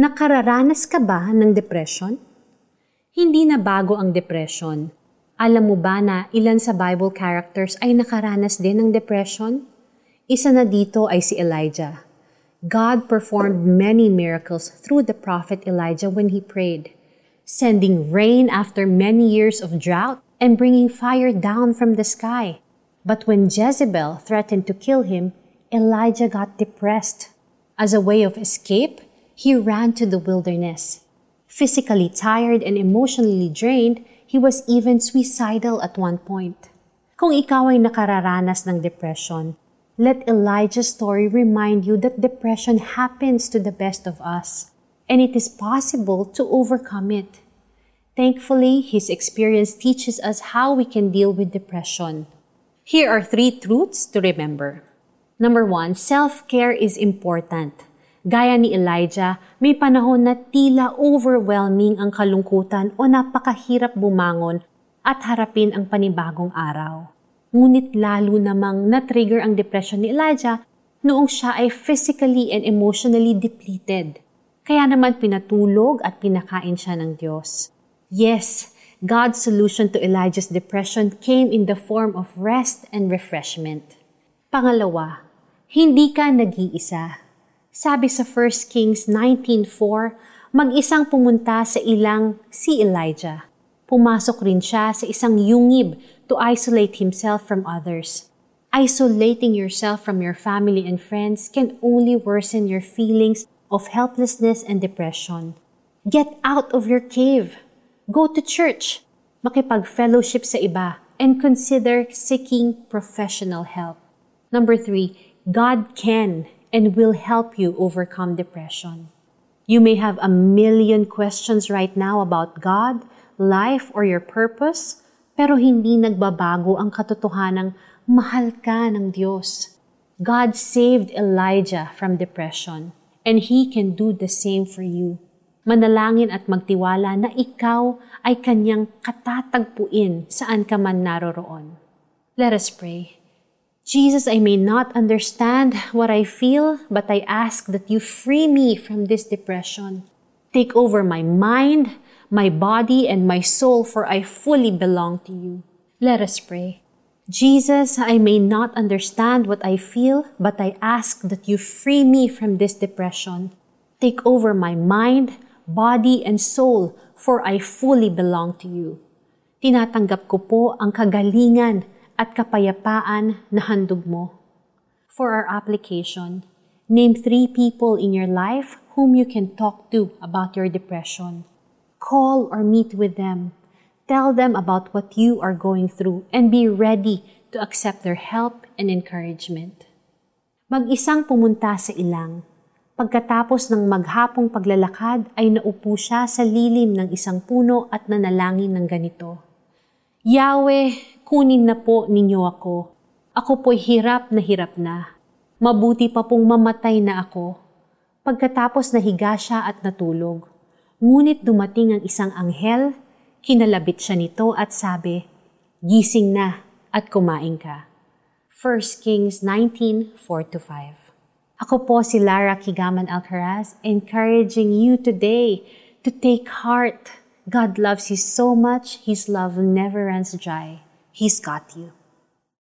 Nakararanas ka ba ng depression? Hindi na bago ang depression. Alam mo ba na ilan sa Bible characters ay nakaranas din ng depression? Isa na dito ay si Elijah. God performed many miracles through the prophet Elijah when he prayed, sending rain after many years of drought and bringing fire down from the sky. But when Jezebel threatened to kill him, Elijah got depressed. As a way of escape, he ran to the wilderness. Physically tired and emotionally drained, he was even suicidal at one point. Kung ikaw ay nakararanas ng depression, let Elijah's story remind you that depression happens to the best of us, and it is possible to overcome it. Thankfully, his experience teaches us how we can deal with depression. Here are three truths to remember. Number one, self-care is important. Gaya ni Elijah, may panahon na tila overwhelming ang kalungkutan o napakahirap bumangon at harapin ang panibagong araw. Ngunit lalo namang na-trigger ang depression ni Elijah noong siya ay physically and emotionally depleted. Kaya naman pinatulog at pinakain siya ng Diyos. Yes, God's solution to Elijah's depression came in the form of rest and refreshment. Pangalawa, hindi ka nag-iisa. Sabi sa 1 Kings 19.4, mag-isang pumunta sa ilang si Elijah. Pumasok rin siya sa isang yungib to isolate himself from others. Isolating yourself from your family and friends can only worsen your feelings of helplessness and depression. Get out of your cave. Go to church. Makipag-fellowship sa iba and consider seeking professional help. Number three, God can and will help you overcome depression. You may have a million questions right now about God, life, or your purpose, pero hindi nagbabago ang katotohanang mahal ka ng Diyos. God saved Elijah from depression, and He can do the same for you. Manalangin at magtiwala na ikaw ay kanyang katatagpuin saan ka man naroroon. Let us pray. Jesus, I may not understand what I feel, but I ask that you free me from this depression. Take over my mind, my body, and my soul, for I fully belong to you. Let us pray. Jesus, I may not understand what I feel, but I ask that you free me from this depression. Take over my mind, body, and soul, for I fully belong to you. Tinatanggap ko po ang kagalingan at kapayapaan na handog mo. For our application, name three people in your life whom you can talk to about your depression. Call or meet with them. Tell them about what you are going through and be ready to accept their help and encouragement. Mag-isang pumunta sa ilang. Pagkatapos ng maghapong paglalakad ay naupo siya sa lilim ng isang puno at nanalangin ng ganito. Yahweh, kunin na po ninyo ako. Ako po'y hirap na hirap na. Mabuti pa pong mamatay na ako. Pagkatapos nahiga siya at natulog. Ngunit dumating ang isang anghel, kinalabit siya nito at sabi, Gising na at kumain ka. 1 Kings 19, 4-5 Ako po si Lara Kigaman Alcaraz, encouraging you today to take heart. God loves you so much, His love never runs dry. He's got you.